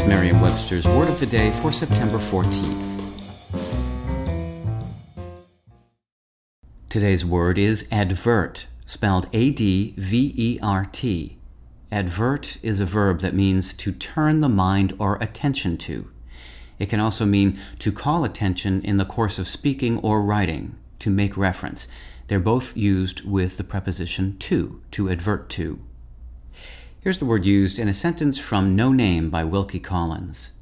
It's Merriam Webster's Word of the Day for September 14th. Today's word is advert, spelled A D V E R T. Advert is a verb that means to turn the mind or attention to. It can also mean to call attention in the course of speaking or writing, to make reference. They're both used with the preposition to, to advert to. Here's the word used in a sentence from No Name by Wilkie Collins.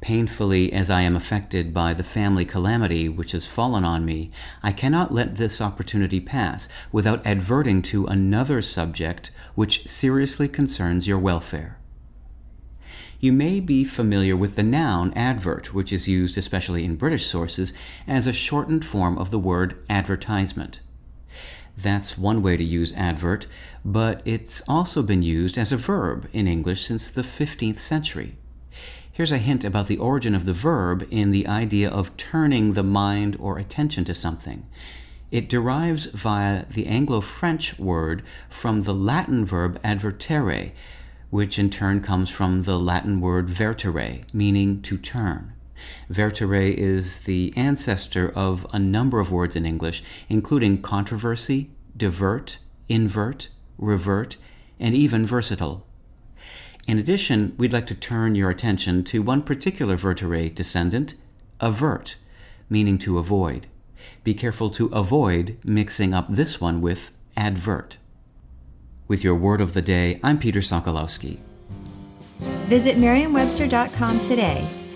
Painfully as I am affected by the family calamity which has fallen on me, I cannot let this opportunity pass without adverting to another subject which seriously concerns your welfare. You may be familiar with the noun advert, which is used, especially in British sources, as a shortened form of the word advertisement. That's one way to use advert, but it's also been used as a verb in English since the 15th century. Here's a hint about the origin of the verb in the idea of turning the mind or attention to something. It derives via the Anglo French word from the Latin verb advertere, which in turn comes from the Latin word vertere, meaning to turn. Vertere is the ancestor of a number of words in English, including controversy, divert, invert, revert, and even versatile. In addition, we'd like to turn your attention to one particular vertere descendant, avert, meaning to avoid. Be careful to avoid mixing up this one with advert. With your word of the day, I'm Peter Sokolowski. Visit Merriam-Webster.com today